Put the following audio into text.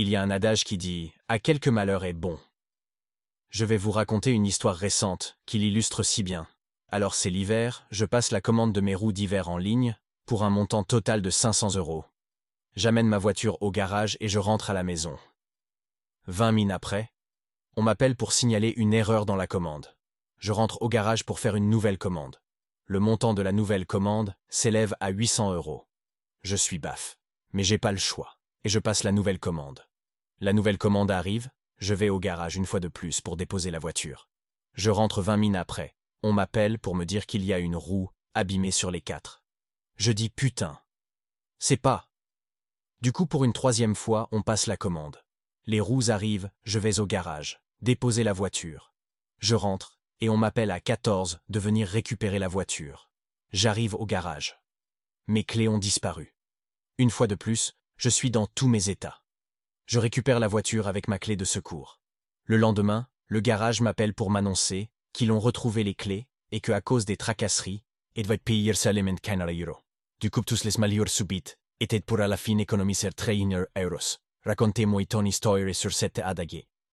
Il y a un adage qui dit « À quelque malheur est bon ». Je vais vous raconter une histoire récente qui l'illustre si bien. Alors c'est l'hiver, je passe la commande de mes roues d'hiver en ligne, pour un montant total de 500 euros. J'amène ma voiture au garage et je rentre à la maison. 20 minutes après, on m'appelle pour signaler une erreur dans la commande. Je rentre au garage pour faire une nouvelle commande. Le montant de la nouvelle commande s'élève à 800 euros. Je suis baf. Mais j'ai pas le choix. Et je passe la nouvelle commande. La nouvelle commande arrive, je vais au garage une fois de plus pour déposer la voiture. Je rentre 20 minutes après. On m'appelle pour me dire qu'il y a une roue abîmée sur les quatre. Je dis putain. C'est pas. Du coup, pour une troisième fois, on passe la commande. Les roues arrivent, je vais au garage, déposer la voiture. Je rentre, et on m'appelle à 14 de venir récupérer la voiture. J'arrive au garage. Mes clés ont disparu. Une fois de plus, je suis dans tous mes états. Je récupère la voiture avec ma clé de secours. Le lendemain, le garage m'appelle pour m'annoncer qu'ils ont retrouvé les clés et que à cause des tracasseries, il va payer seulement 15 euros. Du coup, tous les malheurs subites étaient pour à la fin économiser 300 euros. Racontez-moi ton histoire sur cette adagée.